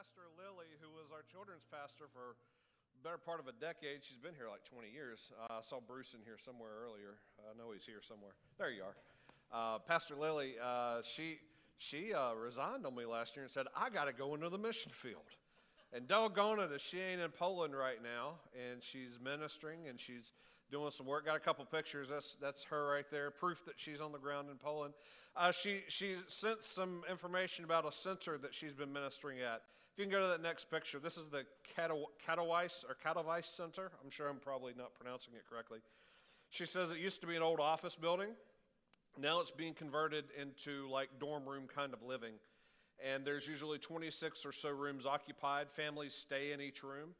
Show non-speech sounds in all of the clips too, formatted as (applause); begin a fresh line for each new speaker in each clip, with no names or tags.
Pastor Lily, who was our children's pastor for better part of a decade. She's been here like 20 years. Uh, I saw Bruce in here somewhere earlier. I know he's here somewhere. There you are. Uh, Pastor Lily, uh, she, she uh, resigned on me last year and said, I got to go into the mission field. And doggone it, she ain't in Poland right now, and she's ministering and she's doing some work. Got a couple pictures. That's that's her right there. Proof that she's on the ground in Poland. Uh, she she sent some information about a center that she's been ministering at. You can go to that next picture, this is the Katowice or Katowice Center. I'm sure I'm probably not pronouncing it correctly. She says it used to be an old office building. Now it's being converted into like dorm room kind of living. And there's usually 26 or so rooms occupied. Families stay in each room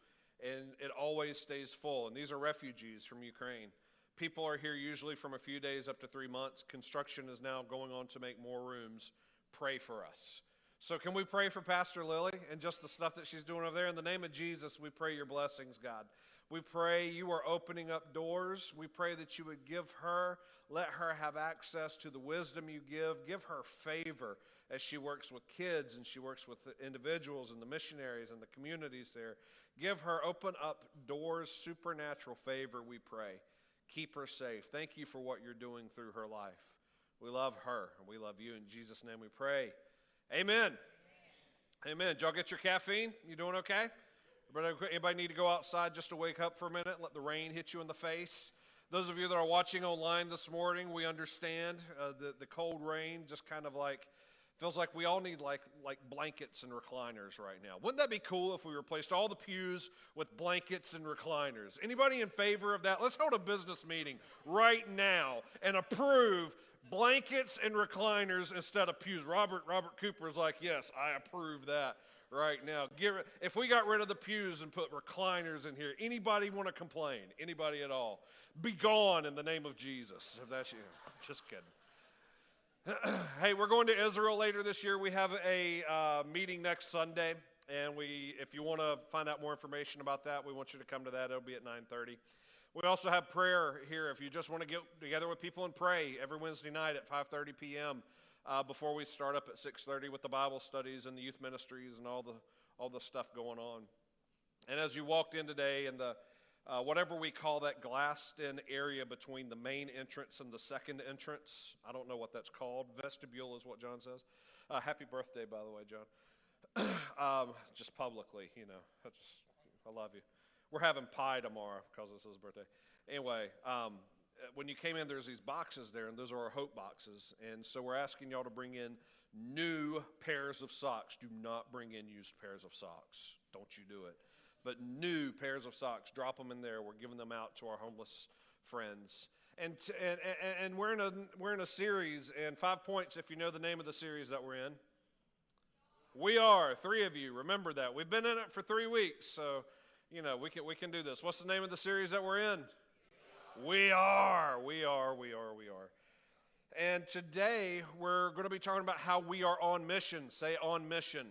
and it always stays full. And these are refugees from Ukraine. People are here usually from a few days up to three months. Construction is now going on to make more rooms. Pray for us. So, can we pray for Pastor Lily and just the stuff that she's doing over there? In the name of Jesus, we pray your blessings, God. We pray you are opening up doors. We pray that you would give her, let her have access to the wisdom you give. Give her favor as she works with kids and she works with the individuals and the missionaries and the communities there. Give her, open up doors, supernatural favor, we pray. Keep her safe. Thank you for what you're doing through her life. We love her and we love you. In Jesus' name we pray. Amen. Amen. Did y'all get your caffeine? You doing okay? Anybody need to go outside just to wake up for a minute? Let the rain hit you in the face. Those of you that are watching online this morning, we understand uh, the, the cold rain just kind of like Feels like we all need like, like blankets and recliners right now. Wouldn't that be cool if we replaced all the pews with blankets and recliners? Anybody in favor of that? Let's hold a business meeting right now and approve blankets and recliners instead of pews. Robert Robert Cooper is like, yes, I approve that right now. Get, if we got rid of the pews and put recliners in here, anybody want to complain? Anybody at all? Be gone in the name of Jesus. If that's you, just kidding. (clears throat) hey, we're going to Israel later this year. We have a uh, meeting next Sunday, and we, if you want to find out more information about that, we want you to come to that. It'll be at 9:30. We also have prayer here. If you just want to get together with people and pray every Wednesday night at 5:30 p.m. Uh, before we start up at 6:30 with the Bible studies and the youth ministries and all the all the stuff going on. And as you walked in today, in the uh, whatever we call that glassed in area between the main entrance and the second entrance. I don't know what that's called. Vestibule is what John says. Uh, happy birthday, by the way, John. (coughs) um, just publicly, you know. I, just, I love you. We're having pie tomorrow because it's his birthday. Anyway, um, when you came in, there's these boxes there, and those are our hope boxes. And so we're asking y'all to bring in new pairs of socks. Do not bring in used pairs of socks. Don't you do it but new pairs of socks. Drop them in there. We're giving them out to our homeless friends. And, t- and, and, and we're, in a, we're in a series, and five points if you know the name of the series that we're in. We are, three of you. Remember that. We've been in it for three weeks, so, you know, we can, we can do this. What's the name of the series that we're in? We are, we are, we are, we are. And today we're going to be talking about how we are on mission. Say on mission.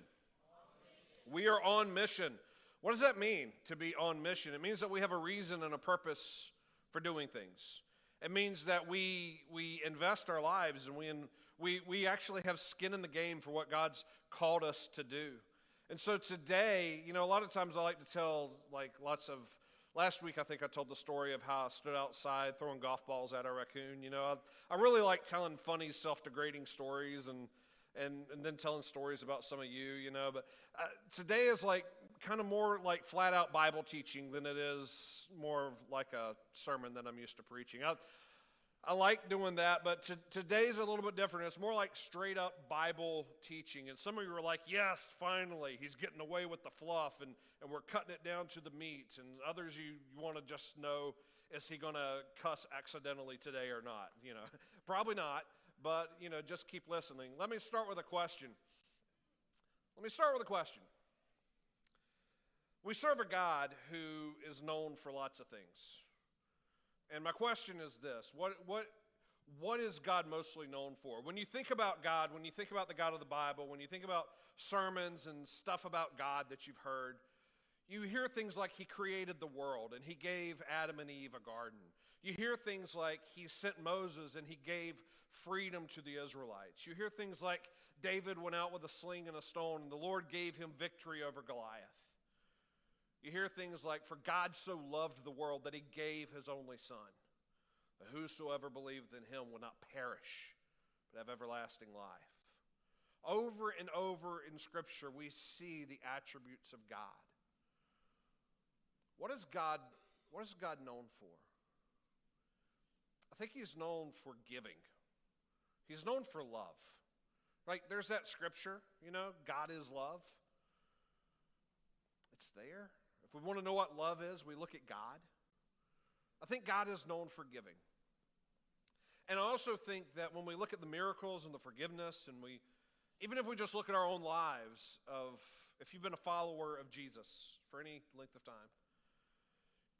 We are on mission. What does that mean to be on mission? It means that we have a reason and a purpose for doing things. It means that we, we invest our lives and we, in, we, we actually have skin in the game for what God's called us to do. And so today, you know, a lot of times I like to tell like lots of, last week I think I told the story of how I stood outside throwing golf balls at a raccoon. You know, I, I really like telling funny, self degrading stories and, and, and then telling stories about some of you, you know. But uh, today is like kind of more like flat out Bible teaching than it is more like a sermon that I'm used to preaching. I, I like doing that, but to, today's a little bit different. It's more like straight up Bible teaching. And some of you are like, yes, finally, he's getting away with the fluff and, and we're cutting it down to the meat. And others, you, you want to just know, is he going to cuss accidentally today or not? You know, (laughs) probably not, but, you know, just keep listening. Let me start with a question. Let me start with a question. We serve a God who is known for lots of things. And my question is this what, what, what is God mostly known for? When you think about God, when you think about the God of the Bible, when you think about sermons and stuff about God that you've heard, you hear things like He created the world and He gave Adam and Eve a garden. You hear things like He sent Moses and He gave freedom to the Israelites. You hear things like David went out with a sling and a stone, and the Lord gave him victory over Goliath. You hear things like, For God so loved the world that he gave his only Son, that whosoever believed in him will not perish, but have everlasting life. Over and over in Scripture, we see the attributes of God. What is God, what is God known for? I think he's known for giving. He's known for love. Like there's that scripture, you know, God is love. It's there. If we want to know what love is, we look at God. I think God is known for giving. And I also think that when we look at the miracles and the forgiveness, and we, even if we just look at our own lives, of if you've been a follower of Jesus for any length of time,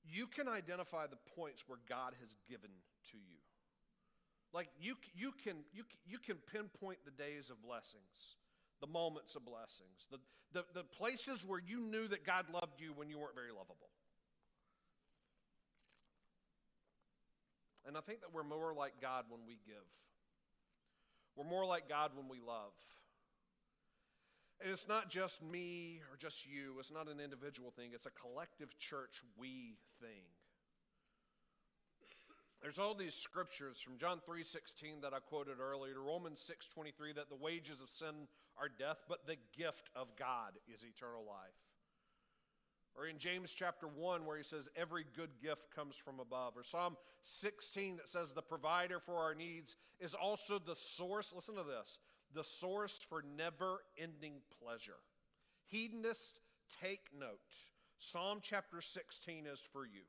you can identify the points where God has given to you. Like you, you, can, you, you can pinpoint the days of blessings, the moments of blessings, the, the, the places where you knew that God loved you when you weren't very lovable. And I think that we're more like God when we give. We're more like God when we love. And it's not just me or just you, it's not an individual thing, it's a collective church we thing. There's all these scriptures from John 3:16 that I quoted earlier to Romans 6:23 that the wages of sin are death, but the gift of God is eternal life. Or in James chapter 1 where he says every good gift comes from above. Or Psalm 16 that says the provider for our needs is also the source, listen to this, the source for never-ending pleasure. Hedonists, take note. Psalm chapter 16 is for you.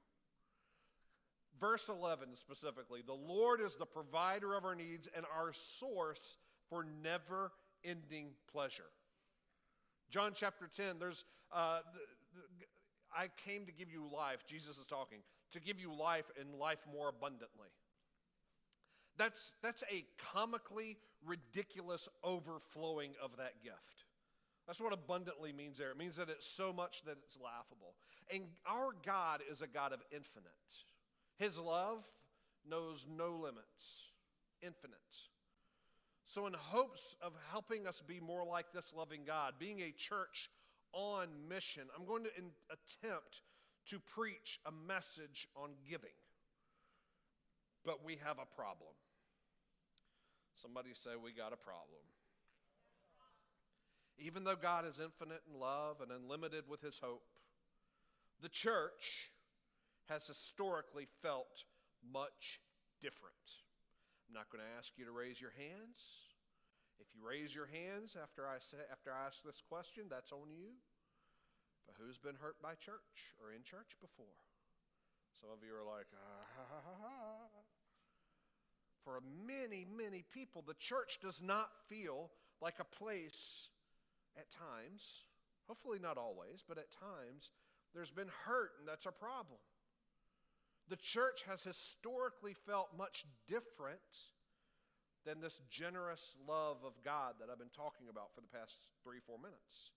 Verse 11 specifically The Lord is the provider of our needs and our source for never ending pleasure. John chapter 10, there's, uh, the, the, I came to give you life, Jesus is talking, to give you life and life more abundantly. That's, that's a comically ridiculous overflowing of that gift. That's what abundantly means there. It means that it's so much that it's laughable. And our God is a God of infinite. His love knows no limits, infinite. So, in hopes of helping us be more like this loving God, being a church on mission, I'm going to in- attempt to preach a message on giving. But we have a problem. Somebody say, We got a problem. Even though God is infinite in love and unlimited with his hope, the church has historically felt much different. I'm not going to ask you to raise your hands. If you raise your hands after I say after I ask this question, that's on you. But who's been hurt by church or in church before? Some of you are like, ah, ha, ha, ha, For many, many people, the church does not feel like a place at times, hopefully not always, but at times, there's been hurt, and that's a problem the church has historically felt much different than this generous love of God that I've been talking about for the past three, four minutes.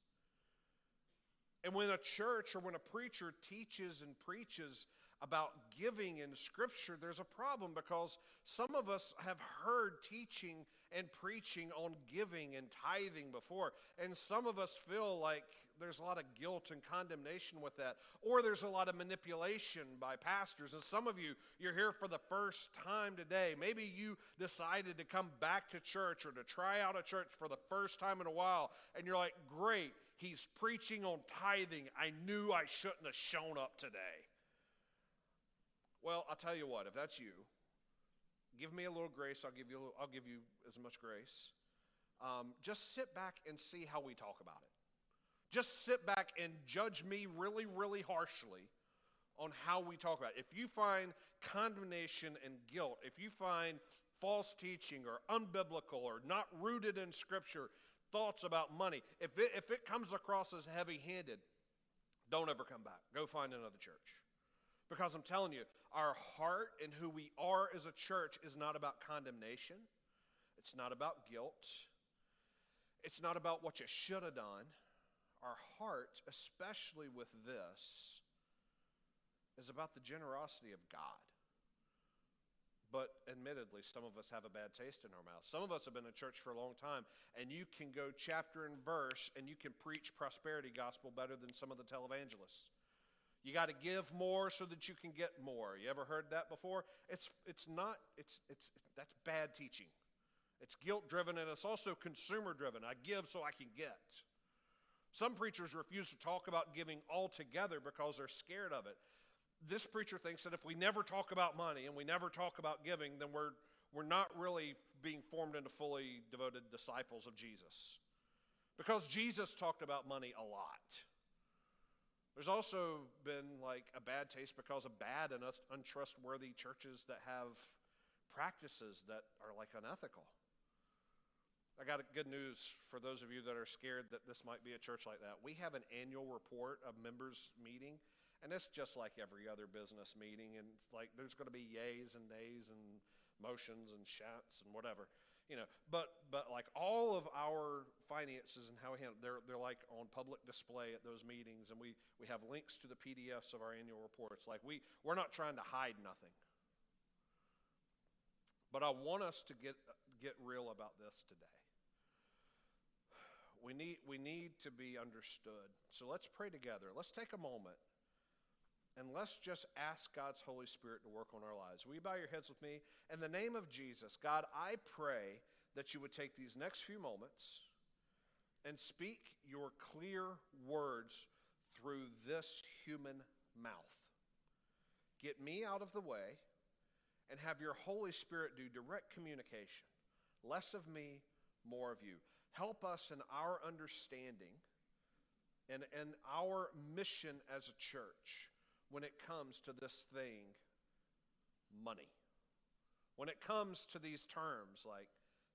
And when a church or when a preacher teaches and preaches about giving in Scripture, there's a problem because some of us have heard teaching and preaching on giving and tithing before, and some of us feel like there's a lot of guilt and condemnation with that. Or there's a lot of manipulation by pastors. And some of you, you're here for the first time today. Maybe you decided to come back to church or to try out a church for the first time in a while. And you're like, great, he's preaching on tithing. I knew I shouldn't have shown up today. Well, I'll tell you what, if that's you, give me a little grace. I'll give you, I'll give you as much grace. Um, just sit back and see how we talk about it. Just sit back and judge me really, really harshly on how we talk about it. If you find condemnation and guilt, if you find false teaching or unbiblical or not rooted in Scripture thoughts about money, if it, if it comes across as heavy handed, don't ever come back. Go find another church. Because I'm telling you, our heart and who we are as a church is not about condemnation, it's not about guilt, it's not about what you should have done our heart, especially with this, is about the generosity of God. but admittedly, some of us have a bad taste in our mouth. Some of us have been in church for a long time, and you can go chapter and verse, and you can preach prosperity gospel better than some of the televangelists. You got to give more so that you can get more. You ever heard that before? It's, it's not, it's, it's, that's bad teaching. It's guilt driven and it's also consumer driven. I give so I can get. Some preachers refuse to talk about giving altogether because they're scared of it this preacher thinks that if we never talk about money and we never talk about giving, then we're, we're not really being formed into fully devoted disciples of Jesus. Because Jesus talked about money a lot. There's also been like a bad taste because of bad and untrustworthy churches that have practices that are like unethical. I got good news for those of you that are scared that this might be a church like that. We have an annual report of members meeting and it's just like every other business meeting, and like there's going to be yays and nays and motions and shots and whatever, you know. But but like all of our finances and how we handle, they're they're like on public display at those meetings, and we we have links to the PDFs of our annual reports. Like we we're not trying to hide nothing. But I want us to get get real about this today. We need, we need to be understood. So let's pray together. Let's take a moment and let's just ask God's Holy Spirit to work on our lives. Will you bow your heads with me? In the name of Jesus, God, I pray that you would take these next few moments and speak your clear words through this human mouth. Get me out of the way and have your Holy Spirit do direct communication. Less of me, more of you. Help us in our understanding and, and our mission as a church when it comes to this thing, money. When it comes to these terms like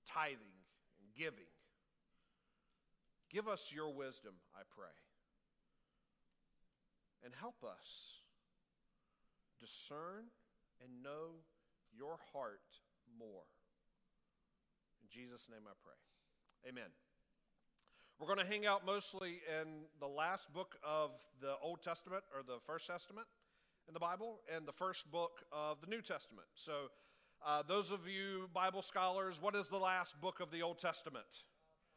tithing and giving. Give us your wisdom, I pray. And help us discern and know your heart more. In Jesus' name I pray. Amen. We're going to hang out mostly in the last book of the Old Testament or the First Testament in the Bible and the first book of the New Testament. So, uh, those of you Bible scholars, what is the last book of the Old Testament?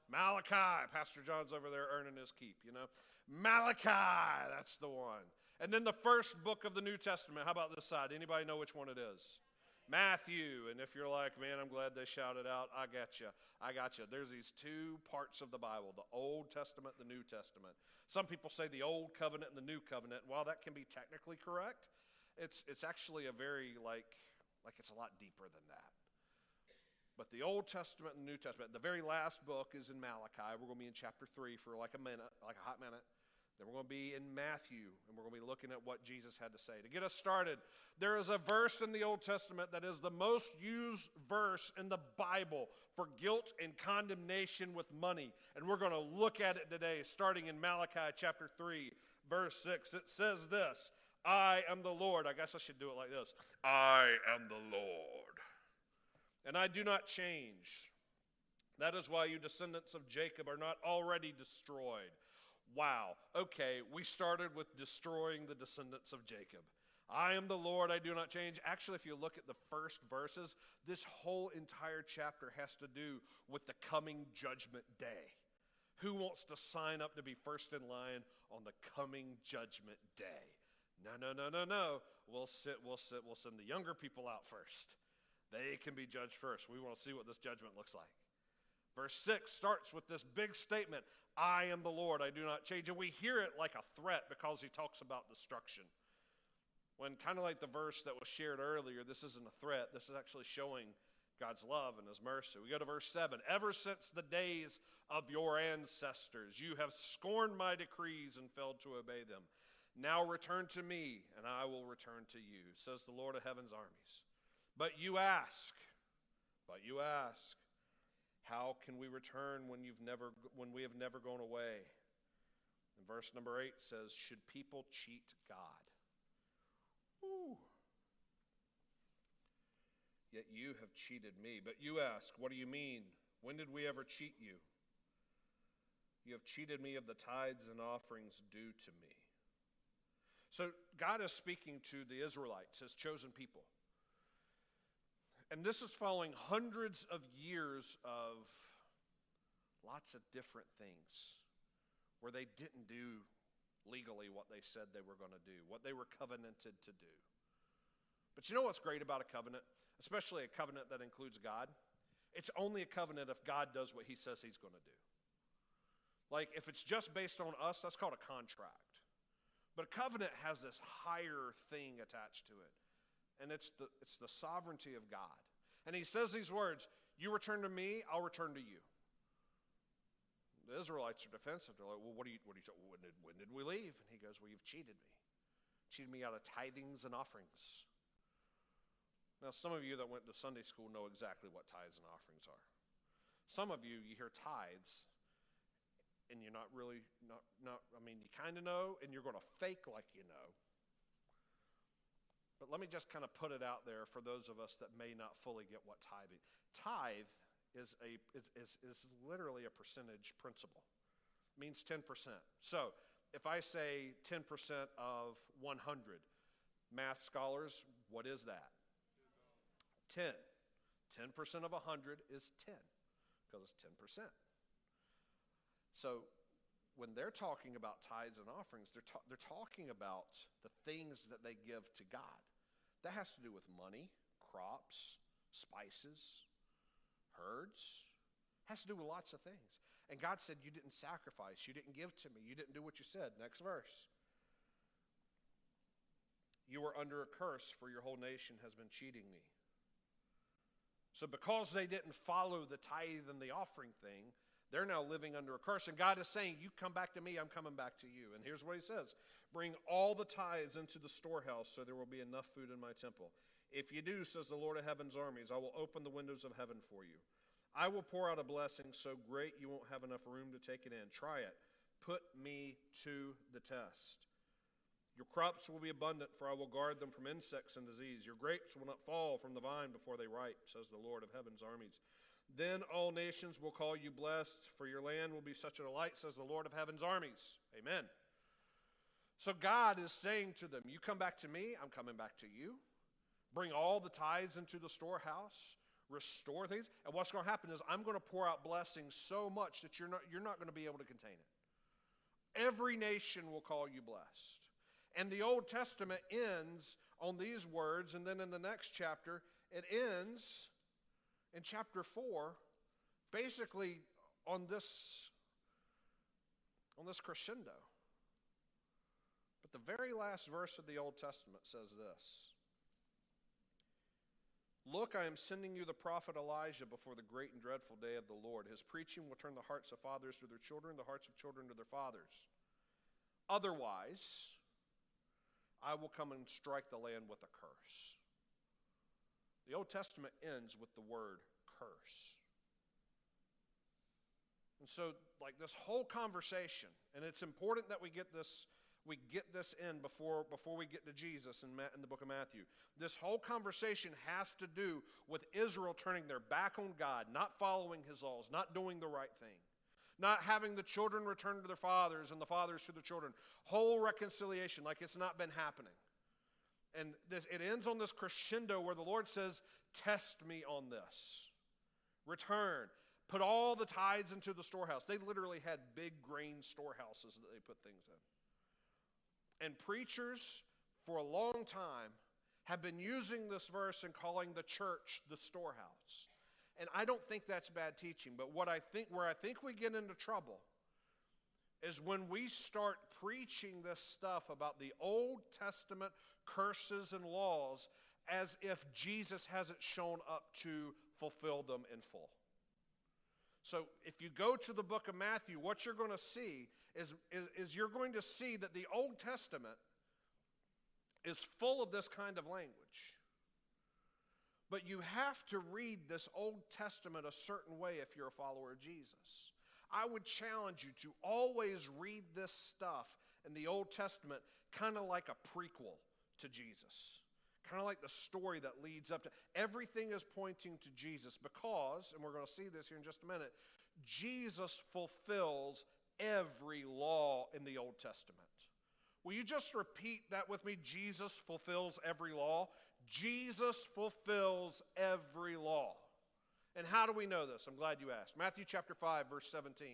Malachi. Pastor John's over there earning his keep, you know. Malachi, that's the one. And then the first book of the New Testament. How about this side? Anybody know which one it is? Matthew. And if you're like, man, I'm glad they shouted out, I got you. I got you. There's these two parts of the Bible the Old Testament, the New Testament. Some people say the Old Covenant and the New Covenant. While that can be technically correct, it's, it's actually a very, like, like it's a lot deeper than that. But the Old Testament and the New Testament, the very last book is in Malachi. We're going to be in chapter 3 for like a minute, like a hot minute. Then we're going to be in Matthew, and we're going to be looking at what Jesus had to say. To get us started, there is a verse in the Old Testament that is the most used verse in the Bible for guilt and condemnation with money. And we're going to look at it today, starting in Malachi chapter 3, verse 6. It says this I am the Lord. I guess I should do it like this I am the Lord, and I do not change. That is why you descendants of Jacob are not already destroyed. Wow. Okay, we started with destroying the descendants of Jacob. I am the Lord, I do not change. Actually, if you look at the first verses, this whole entire chapter has to do with the coming judgment day. Who wants to sign up to be first in line on the coming judgment day? No, no, no, no, no. We'll sit, we'll sit, we'll send the younger people out first. They can be judged first. We want to see what this judgment looks like. Verse 6 starts with this big statement I am the Lord, I do not change. And we hear it like a threat because he talks about destruction. When, kind of like the verse that was shared earlier, this isn't a threat, this is actually showing God's love and his mercy. We go to verse 7 Ever since the days of your ancestors, you have scorned my decrees and failed to obey them. Now return to me, and I will return to you, says the Lord of heaven's armies. But you ask, but you ask, how can we return when, you've never, when we have never gone away? And verse number 8 says, Should people cheat God? Ooh. Yet you have cheated me. But you ask, What do you mean? When did we ever cheat you? You have cheated me of the tithes and offerings due to me. So God is speaking to the Israelites, his chosen people. And this is following hundreds of years of lots of different things where they didn't do legally what they said they were going to do, what they were covenanted to do. But you know what's great about a covenant, especially a covenant that includes God? It's only a covenant if God does what he says he's going to do. Like if it's just based on us, that's called a contract. But a covenant has this higher thing attached to it. And it's the, it's the sovereignty of God. And he says these words You return to me, I'll return to you. The Israelites are defensive. They're like, Well, what do you, what do you, when did, when did we leave? And he goes, Well, you've cheated me. Cheated me out of tithings and offerings. Now, some of you that went to Sunday school know exactly what tithes and offerings are. Some of you, you hear tithes, and you're not really, not, not I mean, you kind of know, and you're going to fake like you know. But let me just kind of put it out there for those of us that may not fully get what tithing. Tithe is, a, is, is, is literally a percentage principle. It means 10%. So if I say 10% of 100, math scholars, what is that? 10. 10% of 100 is 10 because it's 10%. So when they're talking about tithes and offerings, they're, ta- they're talking about the things that they give to God. That has to do with money, crops, spices, herds. Has to do with lots of things. And God said, You didn't sacrifice. You didn't give to me. You didn't do what you said. Next verse. You are under a curse, for your whole nation has been cheating me. So, because they didn't follow the tithe and the offering thing, they're now living under a curse. And God is saying, You come back to me, I'm coming back to you. And here's what He says Bring all the tithes into the storehouse, so there will be enough food in my temple. If you do, says the Lord of heaven's armies, I will open the windows of heaven for you. I will pour out a blessing so great you won't have enough room to take it in. Try it. Put me to the test. Your crops will be abundant, for I will guard them from insects and disease. Your grapes will not fall from the vine before they ripe, says the Lord of heaven's armies. Then all nations will call you blessed, for your land will be such a delight, says the Lord of heaven's armies. Amen. So God is saying to them, You come back to me, I'm coming back to you. Bring all the tithes into the storehouse, restore things. And what's going to happen is I'm going to pour out blessings so much that you're not, you're not going to be able to contain it. Every nation will call you blessed. And the Old Testament ends on these words, and then in the next chapter, it ends in chapter 4, basically on this, on this crescendo. But the very last verse of the Old Testament says this Look, I am sending you the prophet Elijah before the great and dreadful day of the Lord. His preaching will turn the hearts of fathers to their children, the hearts of children to their fathers. Otherwise, I will come and strike the land with a curse. The Old Testament ends with the word curse. And so, like this whole conversation, and it's important that we get this, we get this in before, before we get to Jesus in, Ma- in the book of Matthew. This whole conversation has to do with Israel turning their back on God, not following his laws, not doing the right thing not having the children return to their fathers and the fathers to the children. Whole reconciliation, like it's not been happening. And this, it ends on this crescendo where the Lord says, Test me on this. Return. Put all the tithes into the storehouse. They literally had big grain storehouses that they put things in. And preachers, for a long time, have been using this verse and calling the church the storehouse. And I don't think that's bad teaching, but what I think where I think we get into trouble is when we start preaching this stuff about the Old Testament curses and laws as if Jesus hasn't shown up to fulfill them in full. So if you go to the book of Matthew, what you're going to see is, is, is you're going to see that the Old Testament is full of this kind of language. But you have to read this Old Testament a certain way if you're a follower of Jesus. I would challenge you to always read this stuff in the Old Testament kind of like a prequel to Jesus. Kind of like the story that leads up to everything is pointing to Jesus because, and we're going to see this here in just a minute, Jesus fulfills every law in the Old Testament. Will you just repeat that with me? Jesus fulfills every law. Jesus fulfills every law. And how do we know this? I'm glad you asked. Matthew chapter 5, verse 17.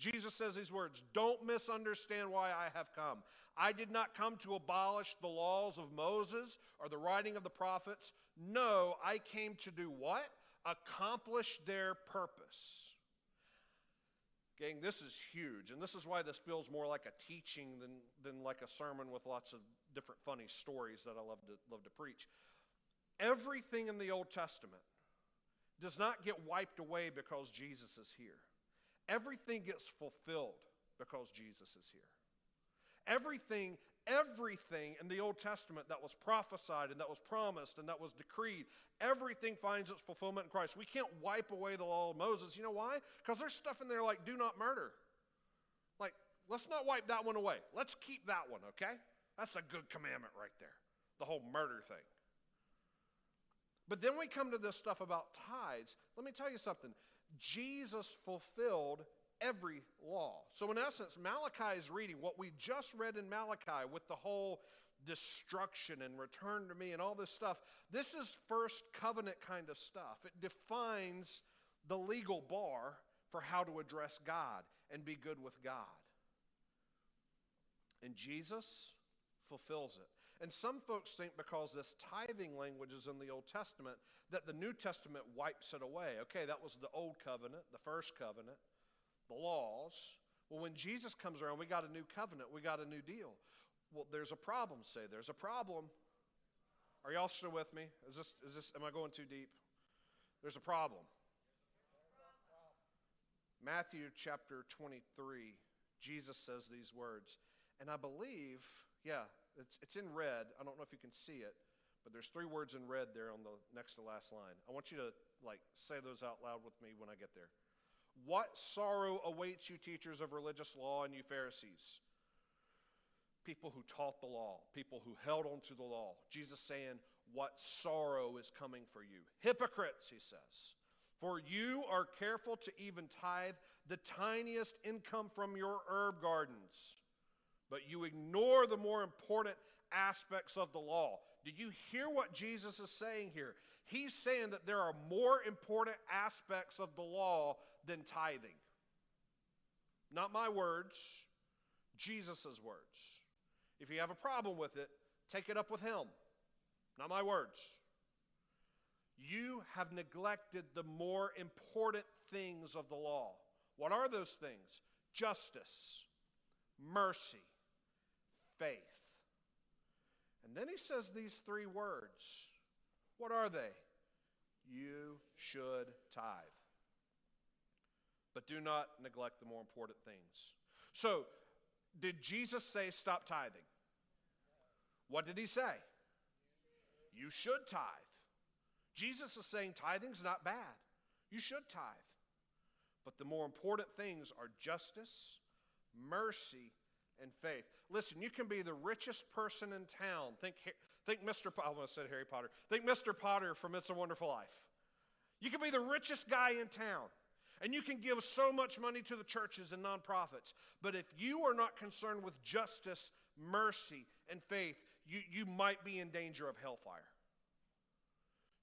Jesus says these words Don't misunderstand why I have come. I did not come to abolish the laws of Moses or the writing of the prophets. No, I came to do what? Accomplish their purpose. Gang, this is huge, and this is why this feels more like a teaching than, than like a sermon with lots of different funny stories that I love to, love to preach. Everything in the Old Testament does not get wiped away because Jesus is here. Everything gets fulfilled because Jesus is here. Everything, everything in the Old Testament that was prophesied and that was promised and that was decreed, everything finds its fulfillment in Christ. We can't wipe away the law of Moses. You know why? Because there's stuff in there like do not murder. Like, let's not wipe that one away. Let's keep that one, okay? That's a good commandment right there. The whole murder thing. But then we come to this stuff about tithes. Let me tell you something. Jesus fulfilled every law. So, in essence, Malachi is reading what we just read in Malachi with the whole destruction and return to me and all this stuff. This is first covenant kind of stuff. It defines the legal bar for how to address God and be good with God. And Jesus fulfills it. And some folks think because this tithing language is in the Old Testament that the New Testament wipes it away. Okay, that was the Old Covenant, the first covenant, the laws. Well, when Jesus comes around, we got a new covenant, we got a new deal. Well, there's a problem, say. There's a problem. Are y'all still with me? Is this, is this, am I going too deep? There's a problem. Matthew chapter 23, Jesus says these words. And I believe, yeah, it's, it's in red. I don't know if you can see it, but there's three words in red there on the next to last line. I want you to like say those out loud with me when I get there. What sorrow awaits you, teachers of religious law, and you Pharisees? People who taught the law, people who held on to the law. Jesus saying, What sorrow is coming for you? Hypocrites, he says. For you are careful to even tithe the tiniest income from your herb gardens but you ignore the more important aspects of the law. Do you hear what Jesus is saying here? He's saying that there are more important aspects of the law than tithing. Not my words, Jesus' words. If you have a problem with it, take it up with him. Not my words. You have neglected the more important things of the law. What are those things? Justice, mercy, faith. And then he says these three words. What are they? You should tithe. But do not neglect the more important things. So, did Jesus say stop tithing? What did he say? You should tithe. Jesus is saying tithing's not bad. You should tithe. But the more important things are justice, mercy, and faith. Listen, you can be the richest person in town. Think, think Mr. I almost said Harry Potter. Think Mr. Potter from It's a Wonderful Life. You can be the richest guy in town. And you can give so much money to the churches and nonprofits. But if you are not concerned with justice, mercy, and faith, you, you might be in danger of hellfire.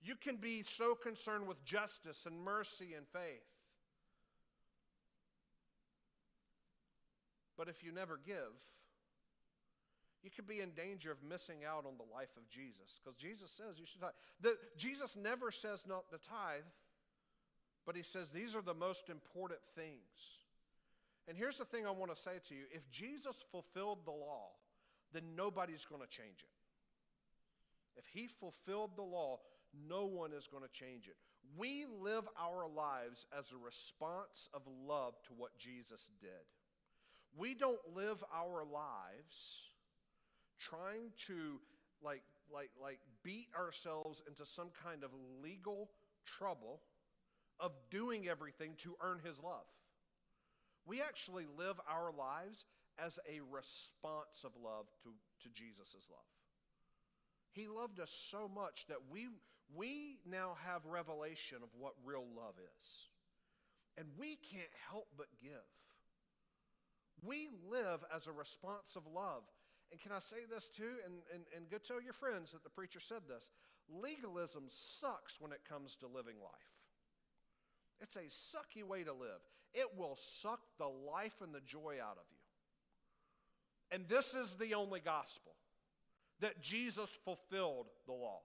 You can be so concerned with justice and mercy and faith But if you never give, you could be in danger of missing out on the life of Jesus because Jesus says you should tithe. The, Jesus never says not to tithe, but he says these are the most important things. And here's the thing I want to say to you if Jesus fulfilled the law, then nobody's going to change it. If he fulfilled the law, no one is going to change it. We live our lives as a response of love to what Jesus did. We don't live our lives trying to like like like beat ourselves into some kind of legal trouble of doing everything to earn his love. We actually live our lives as a response of love to, to Jesus' love. He loved us so much that we, we now have revelation of what real love is. And we can't help but give. We live as a response of love. And can I say this too? And, and, and go tell your friends that the preacher said this. legalism sucks when it comes to living life. It's a sucky way to live. It will suck the life and the joy out of you. And this is the only gospel that Jesus fulfilled the law.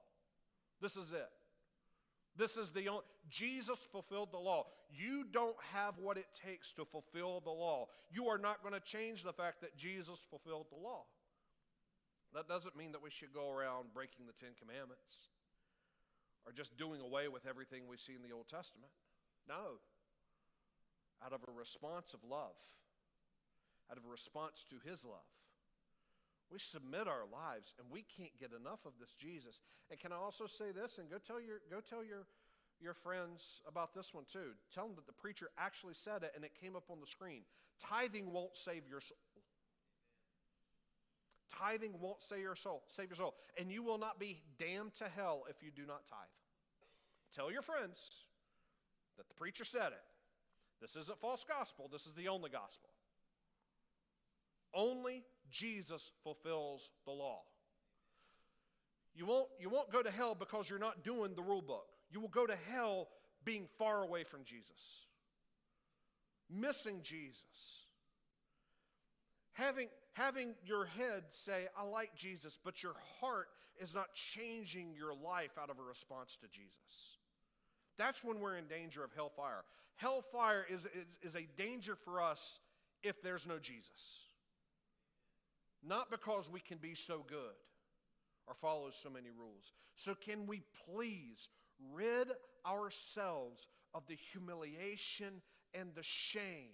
This is it. This is the only, Jesus fulfilled the law. You don't have what it takes to fulfill the law. You are not going to change the fact that Jesus fulfilled the law. That doesn't mean that we should go around breaking the Ten Commandments or just doing away with everything we see in the Old Testament. No. Out of a response of love, out of a response to His love, we submit our lives, and we can't get enough of this Jesus. And can I also say this? And go tell your go tell your your friends about this one too. Tell them that the preacher actually said it, and it came up on the screen. Tithing won't save your soul. Tithing won't save your soul. Save your soul, and you will not be damned to hell if you do not tithe. Tell your friends that the preacher said it. This isn't false gospel. This is the only gospel. Only Jesus fulfills the law. You won't, you won't go to hell because you're not doing the rule book. You will go to hell being far away from Jesus, missing Jesus. Having, having your head say, I like Jesus, but your heart is not changing your life out of a response to Jesus. That's when we're in danger of hellfire. Hellfire is, is, is a danger for us if there's no Jesus. Not because we can be so good or follow so many rules. So, can we please rid ourselves of the humiliation and the shame?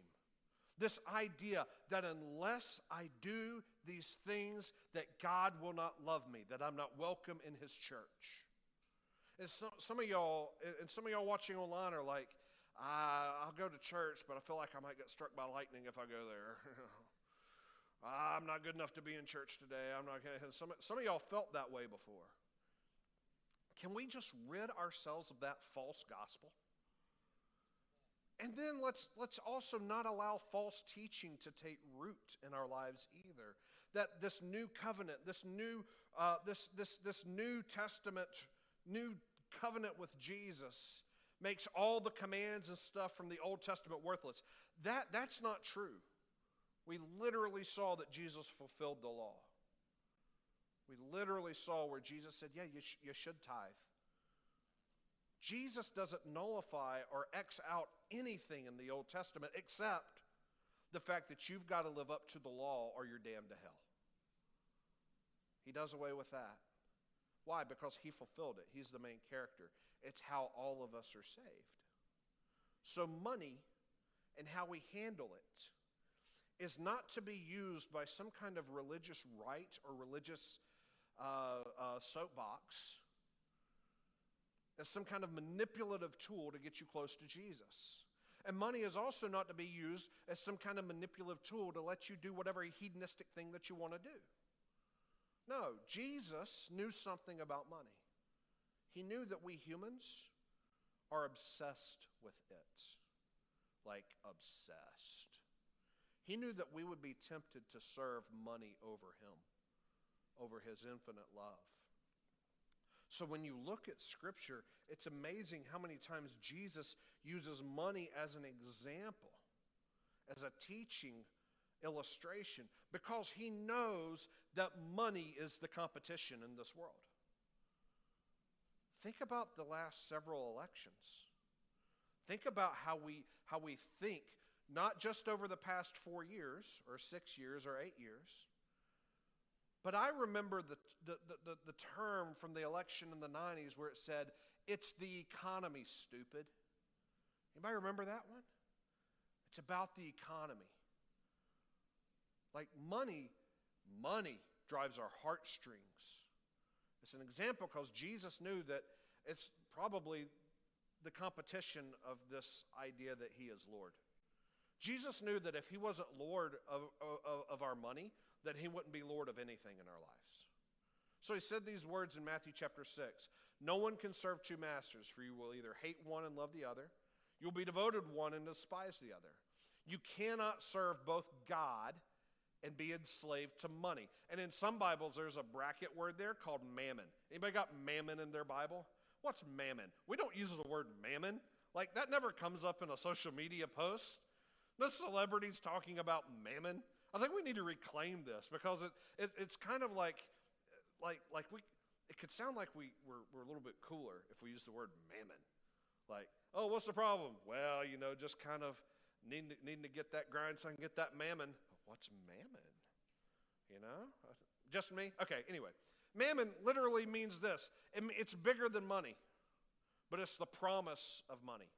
This idea that unless I do these things, that God will not love me, that I'm not welcome in His church. And some, some of y'all, and some of y'all watching online are like, I'll go to church, but I feel like I might get struck by lightning if I go there. (laughs) I'm not good enough to be in church today. I'm not going (laughs) to. Some, some of y'all felt that way before. Can we just rid ourselves of that false gospel? And then let's, let's also not allow false teaching to take root in our lives either. That this new covenant, this new, uh, this, this, this new testament, new covenant with Jesus makes all the commands and stuff from the Old Testament worthless. That, that's not true. We literally saw that Jesus fulfilled the law. We literally saw where Jesus said, Yeah, you, sh- you should tithe. Jesus doesn't nullify or X out anything in the Old Testament except the fact that you've got to live up to the law or you're damned to hell. He does away with that. Why? Because he fulfilled it. He's the main character. It's how all of us are saved. So, money and how we handle it is not to be used by some kind of religious rite or religious uh, uh, soapbox as some kind of manipulative tool to get you close to Jesus. And money is also not to be used as some kind of manipulative tool to let you do whatever hedonistic thing that you want to do. No, Jesus knew something about money. He knew that we humans are obsessed with it. Like obsessed. He knew that we would be tempted to serve money over him, over his infinite love. So when you look at Scripture, it's amazing how many times Jesus uses money as an example, as a teaching illustration, because he knows that money is the competition in this world. Think about the last several elections. Think about how we, how we think not just over the past four years, or six years, or eight years. But I remember the, the, the, the, term from the election in the 90s where it said, It's the economy, stupid. Anybody remember that one? It's about the economy. Like money, money drives our heartstrings. It's an example because Jesus knew that it's probably the competition of this idea that he is Lord. Jesus knew that if he wasn't Lord of, of, of, our money, that he wouldn't be Lord of anything in our lives. So he said these words in Matthew chapter 6 No one can serve two masters, for you will either hate one and love the other, you'll be devoted one and despise the other. You cannot serve both God and be enslaved to money. And in some Bibles, there's a bracket word there called mammon. Anybody got mammon in their Bible? What's mammon? We don't use the word mammon. Like, that never comes up in a social media post. No celebrities talking about mammon. I think we need to reclaim this because it, it it's kind of like, like, like we, it could sound like we, we're, we're a little bit cooler if we use the word mammon. Like, oh, what's the problem? Well, you know, just kind of needing to, needing to get that grind so I can get that mammon. What's mammon? You know? Just me? Okay, anyway. Mammon literally means this it's bigger than money, but it's the promise of money,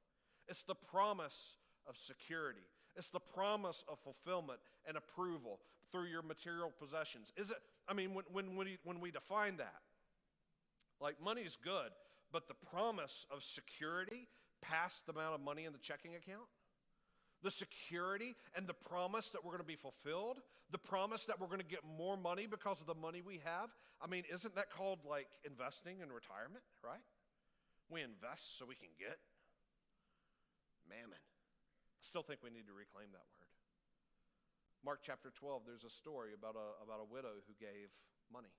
it's the promise of security, it's the promise of fulfillment and approval through your material possessions. Is it? I mean, when, when, when, we, when we define that, like money's good, but the promise of security past the amount of money in the checking account, the security and the promise that we're going to be fulfilled, the promise that we're going to get more money because of the money we have. I mean, isn't that called like investing in retirement, right? We invest so we can get still think we need to reclaim that word. Mark chapter 12, there's a story about a, about a widow who gave money.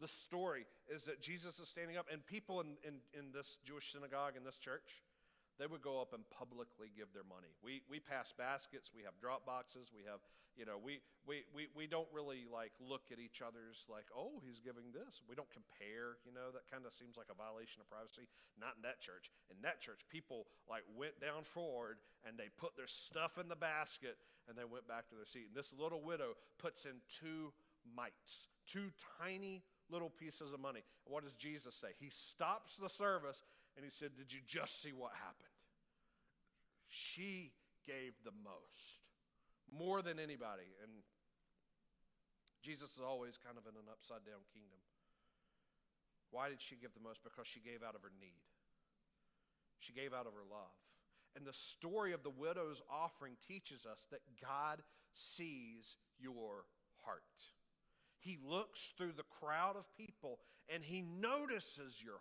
The story is that Jesus is standing up, and people in, in, in this Jewish synagogue, in this church, they would go up and publicly give their money. We, we pass baskets, we have drop boxes, we have, you know, we, we, we, we don't really like look at each other's like, oh, he's giving this. We don't compare, you know, that kind of seems like a violation of privacy. Not in that church. In that church, people like went down forward and they put their stuff in the basket and they went back to their seat. And this little widow puts in two mites, two tiny little pieces of money. What does Jesus say? He stops the service and he said, Did you just see what happened? She gave the most, more than anybody. And Jesus is always kind of in an upside down kingdom. Why did she give the most? Because she gave out of her need, she gave out of her love. And the story of the widow's offering teaches us that God sees your heart. He looks through the crowd of people and he notices your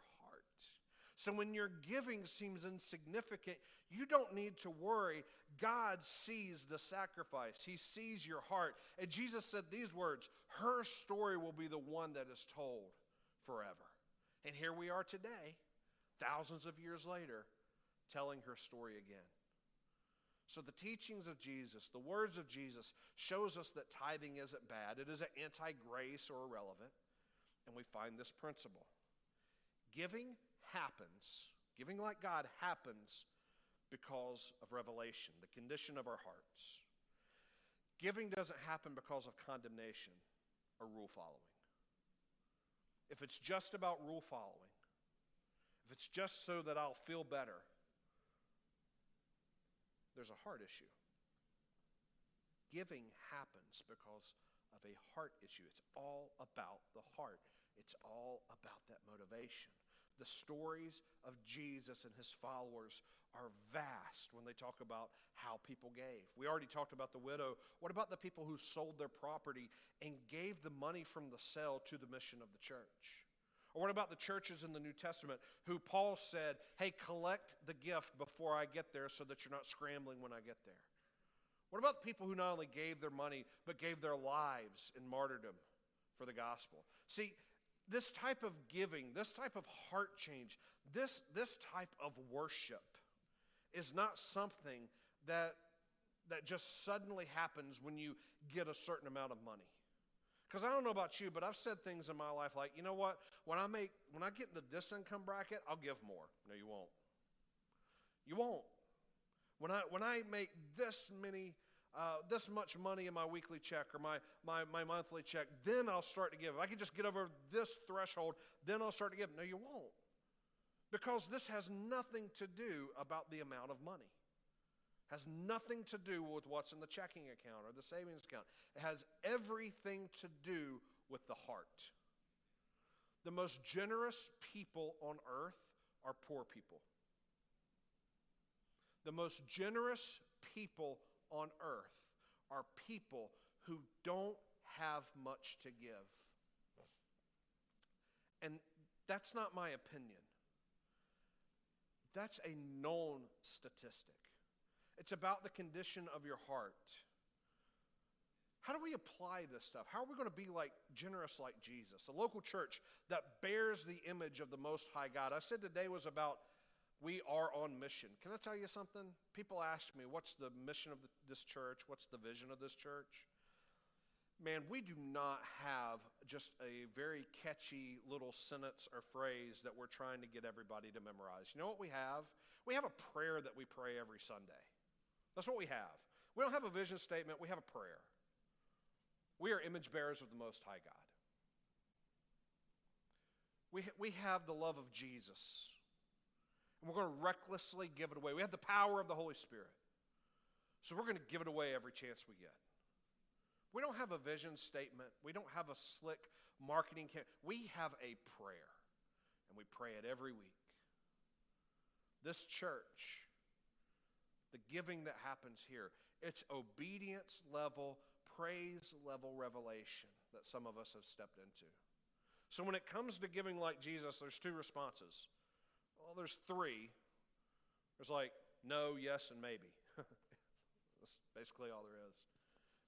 so when your giving seems insignificant, you don't need to worry. God sees the sacrifice, He sees your heart. And Jesus said these words Her story will be the one that is told forever. And here we are today, thousands of years later, telling her story again. So the teachings of Jesus, the words of Jesus, shows us that tithing isn't bad. It isn't anti-grace or irrelevant. And we find this principle. Giving happens, giving like God happens because of revelation, the condition of our hearts. Giving doesn't happen because of condemnation or rule following. If it's just about rule following, if it's just so that I'll feel better, there's a heart issue. Giving happens because of a heart issue. It's all about the heart, it's all about that motivation the stories of Jesus and his followers are vast when they talk about how people gave. We already talked about the widow. What about the people who sold their property and gave the money from the sale to the mission of the church? Or what about the churches in the New Testament who Paul said, hey, collect the gift before I get there so that you're not scrambling when I get there? What about the people who not only gave their money, but gave their lives in martyrdom for the gospel? See, this type of giving, this type of heart change, this, this type of worship is not something that, that just suddenly happens when you get a certain amount of money. Because I don't know about you, but I've said things in my life like, you know what? When I make, when I get into this income bracket, I'll give more. No, you won't. You won't. When I when I make this many uh, this much money in my weekly check or my, my, my monthly check, then I'll start to give. If I can just get over this threshold, then I'll start to give. No, you won't. Because this has nothing to do about the amount of money. Has nothing to do with what's in the checking account or the savings account. It has everything to do with the heart. The most generous people on earth are poor people. The most generous people on earth are people who don't have much to give. And that's not my opinion. That's a known statistic. It's about the condition of your heart. How do we apply this stuff? How are we going to be like generous like Jesus? A local church that bears the image of the Most High God. I said today was about we are on mission. Can I tell you something? People ask me, what's the mission of this church? What's the vision of this church? Man, we do not have just a very catchy little sentence or phrase that we're trying to get everybody to memorize. You know what we have? We have a prayer that we pray every Sunday. That's what we have. We don't have a vision statement, we have a prayer. We are image bearers of the Most High God. We, we have the love of Jesus. And we're going to recklessly give it away. We have the power of the Holy Spirit. So we're going to give it away every chance we get. We don't have a vision statement. We don't have a slick marketing campaign. We have a prayer, and we pray it every week. This church, the giving that happens here, it's obedience level, praise level revelation that some of us have stepped into. So when it comes to giving like Jesus, there's two responses. Well, there's three. There's like no, yes, and maybe. (laughs) That's basically all there is.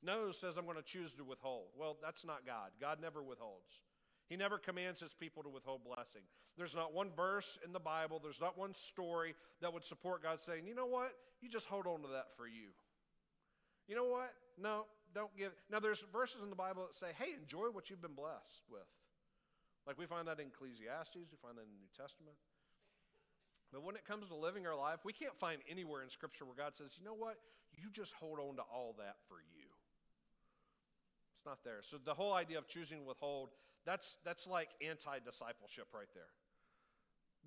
No says, I'm going to choose to withhold. Well, that's not God. God never withholds. He never commands his people to withhold blessing. There's not one verse in the Bible, there's not one story that would support God saying, you know what? You just hold on to that for you. You know what? No, don't give. Now, there's verses in the Bible that say, hey, enjoy what you've been blessed with. Like we find that in Ecclesiastes, we find that in the New Testament. But when it comes to living our life, we can't find anywhere in Scripture where God says, you know what? You just hold on to all that for you. It's not there. So the whole idea of choosing to withhold, that's, that's like anti-discipleship right there.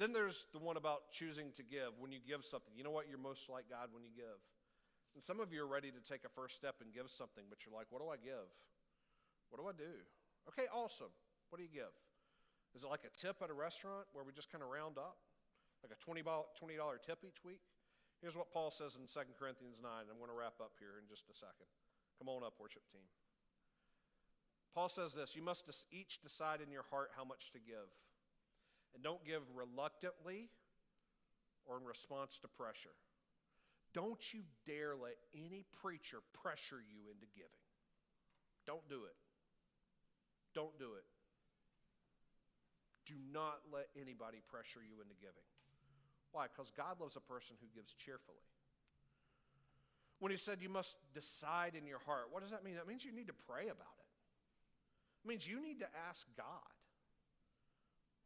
Then there's the one about choosing to give. When you give something, you know what? You're most like God when you give. And some of you are ready to take a first step and give something, but you're like, what do I give? What do I do? Okay, awesome. What do you give? Is it like a tip at a restaurant where we just kind of round up? Like a $20, tip each week? Here's what Paul says in 2 Corinthians 9. I'm going to wrap up here in just a second. Come on up, worship team. Paul says this You must each decide in your heart how much to give. And don't give reluctantly or in response to pressure. Don't you dare let any preacher pressure you into giving. Don't do it. Don't do it. Do not let anybody pressure you into giving. Why? Because God loves a person who gives cheerfully. When he said you must decide in your heart, what does that mean? That means you need to pray about it. It means you need to ask God,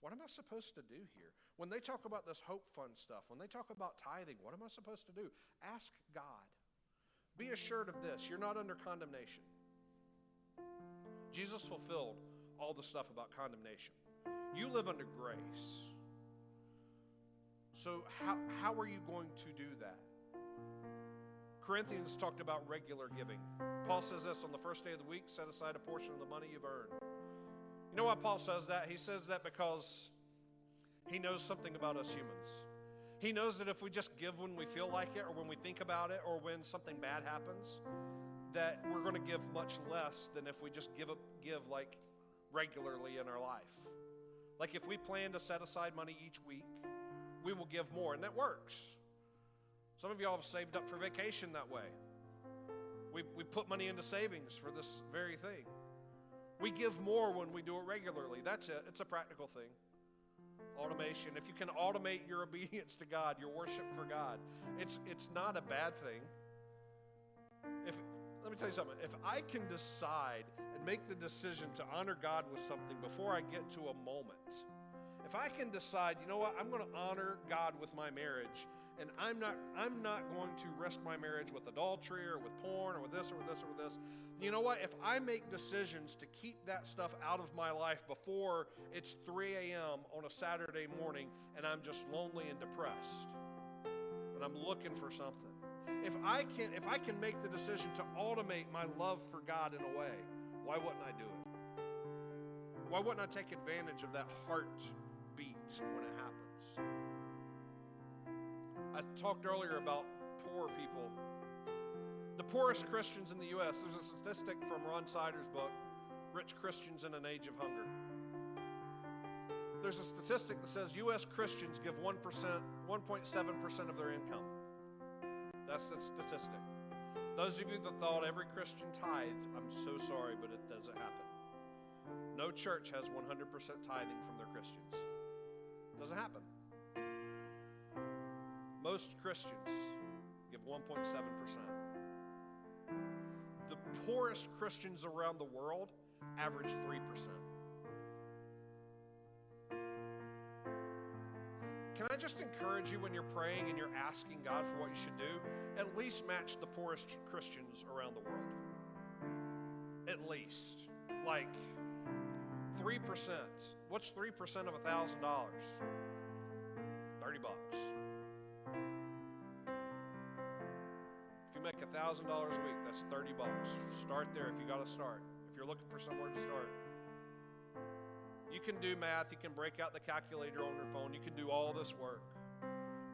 what am I supposed to do here? When they talk about this hope fund stuff, when they talk about tithing, what am I supposed to do? Ask God. Be assured of this you're not under condemnation. Jesus fulfilled all the stuff about condemnation. You live under grace. So, how, how are you going to do that? Corinthians talked about regular giving. Paul says this on the first day of the week set aside a portion of the money you've earned. You know why Paul says that? He says that because he knows something about us humans. He knows that if we just give when we feel like it, or when we think about it, or when something bad happens, that we're going to give much less than if we just give, a, give like regularly in our life. Like if we plan to set aside money each week, we will give more, and that works. Some of y'all have saved up for vacation that way. We, we put money into savings for this very thing. We give more when we do it regularly. That's it. It's a practical thing. Automation. If you can automate your (laughs) obedience to God, your worship for God, it's, it's not a bad thing. If, let me tell you something. If I can decide and make the decision to honor God with something before I get to a moment, if I can decide, you know what, I'm going to honor God with my marriage, and I'm not I'm not going to risk my marriage with adultery or with porn or with this or with this or with this. You know what? If I make decisions to keep that stuff out of my life before it's 3 a.m. on a Saturday morning and I'm just lonely and depressed and I'm looking for something. If I can if I can make the decision to automate my love for God in a way, why wouldn't I do it? Why wouldn't I take advantage of that heartbeat when it happens? I talked earlier about poor people. The poorest Christians in the U.S., there's a statistic from Ron Sider's book, Rich Christians in an Age of Hunger. There's a statistic that says U.S. Christians give 1%, 1.7% of their income. That's the statistic. Those of you that thought every Christian tithed, I'm so sorry, but it doesn't happen. No church has 100% tithing from their Christians. Doesn't happen. Most Christians give 1.7%. The poorest Christians around the world average 3%. Can I just encourage you when you're praying and you're asking God for what you should do, at least match the poorest Christians around the world? At least. Like 3%. What's 3% of $1,000? 30 bucks. If you make $1,000 a week, that's 30 bucks. Start there if you got to start. If you're looking for somewhere to start. You can do math, you can break out the calculator on your phone, you can do all this work.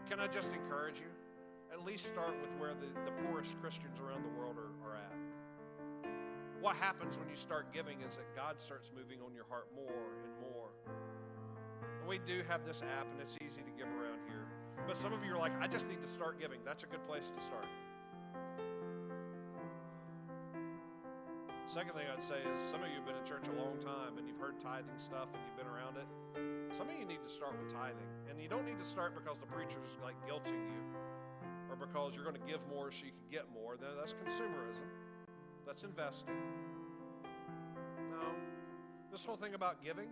Can I just encourage you? At least start with where the, the poorest Christians around the world are, are at. What happens when you start giving is that God starts moving on your heart more and more. And we do have this app, and it's easy to give around here. But some of you are like, I just need to start giving. That's a good place to start. Second thing I'd say is some of you have been in church a long time and you've heard tithing stuff and you've been around it. Some of you need to start with tithing. And you don't need to start because the preacher's like guilting you or because you're going to give more so you can get more. That's consumerism. That's investing. No. This whole thing about giving,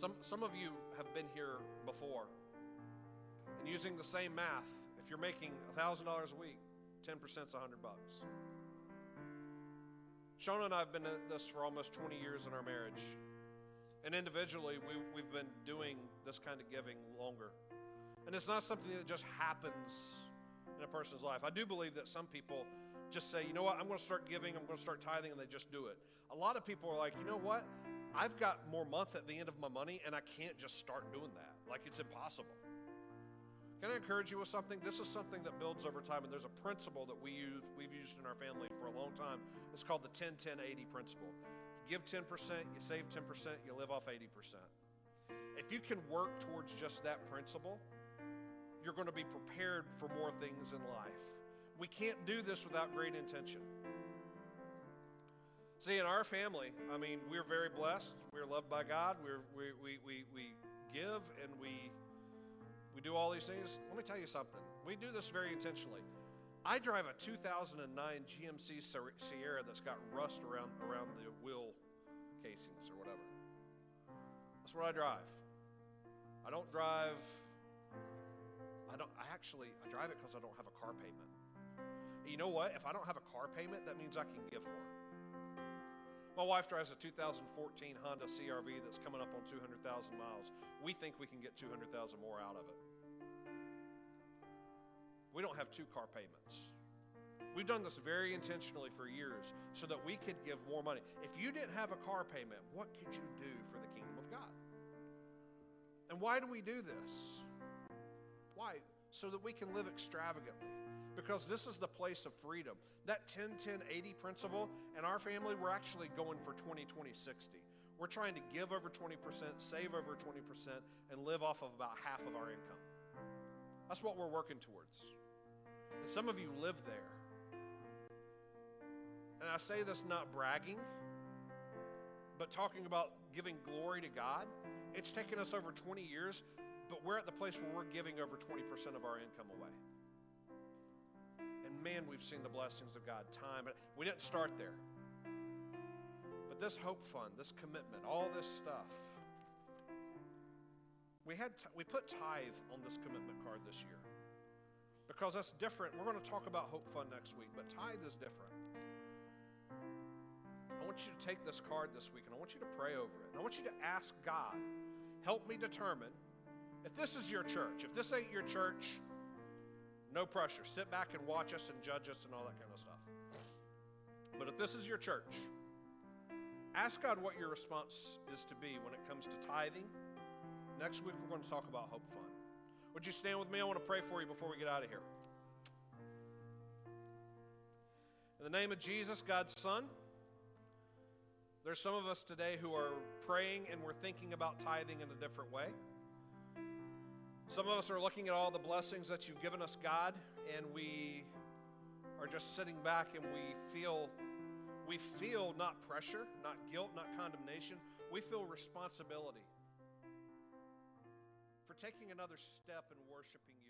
some, some of you have been here before. And using the same math, if you're making $1,000 a week, 10% is 100 bucks. Shona and I have been at this for almost 20 years in our marriage. And individually, we, we've been doing this kind of giving longer. And it's not something that just happens in a person's life. I do believe that some people just say, you know what, I'm going to start giving, I'm going to start tithing, and they just do it. A lot of people are like, you know what, I've got more month at the end of my money, and I can't just start doing that. Like, it's impossible. Can I encourage you with something? This is something that builds over time, and there's a principle that we use, we've used in our family for a long time. It's called the 10 10 80 principle. You give 10%, you save 10%, you live off 80%. If you can work towards just that principle, you're going to be prepared for more things in life. We can't do this without great intention. See, in our family, I mean, we're very blessed. We're loved by God. We're, we, we, we, we give and we we do all these things. Let me tell you something. We do this very intentionally. I drive a 2009 GMC Sierra that's got rust around around the wheel casings or whatever. That's what I drive. I don't drive. I don't. I actually I drive it because I don't have a car payment. You know what? If I don't have a car payment, that means I can give more. My wife drives a 2014 Honda CRV that's coming up on 200,000 miles. We think we can get 200,000 more out of it. We don't have two car payments. We've done this very intentionally for years so that we could give more money. If you didn't have a car payment, what could you do for the kingdom of God? And why do we do this? Why? So that we can live extravagantly because this is the place of freedom. That 10 10 80 principle in our family, we're actually going for 20 20 60. We're trying to give over 20%, save over 20%, and live off of about half of our income. That's what we're working towards. And some of you live there. And I say this not bragging, but talking about giving glory to God. It's taken us over 20 years, but we're at the place where we're giving over 20% of our income away man, we've seen the blessings of God time. We didn't start there. But this hope fund, this commitment, all this stuff, we, had t- we put tithe on this commitment card this year because that's different. We're going to talk about Hope Fund next week, but tithe is different. I want you to take this card this week and I want you to pray over it. And I want you to ask God, help me determine if this is your church. If this ain't your church, no pressure. Sit back and watch us and judge us and all that kind of stuff. But if this is your church, ask God what your response is to be when it comes to tithing. Next week, we're going to talk about Hope Fund. Would you stand with me? I want to pray for you before we get out of here. In the name of Jesus, God's Son, there's some of us today who are praying and we're thinking about tithing in a different way. Some of us are looking at all the blessings that you've given us, God, and we are just sitting back and we feel we feel not pressure, not guilt, not condemnation. We feel responsibility for taking another step in worshiping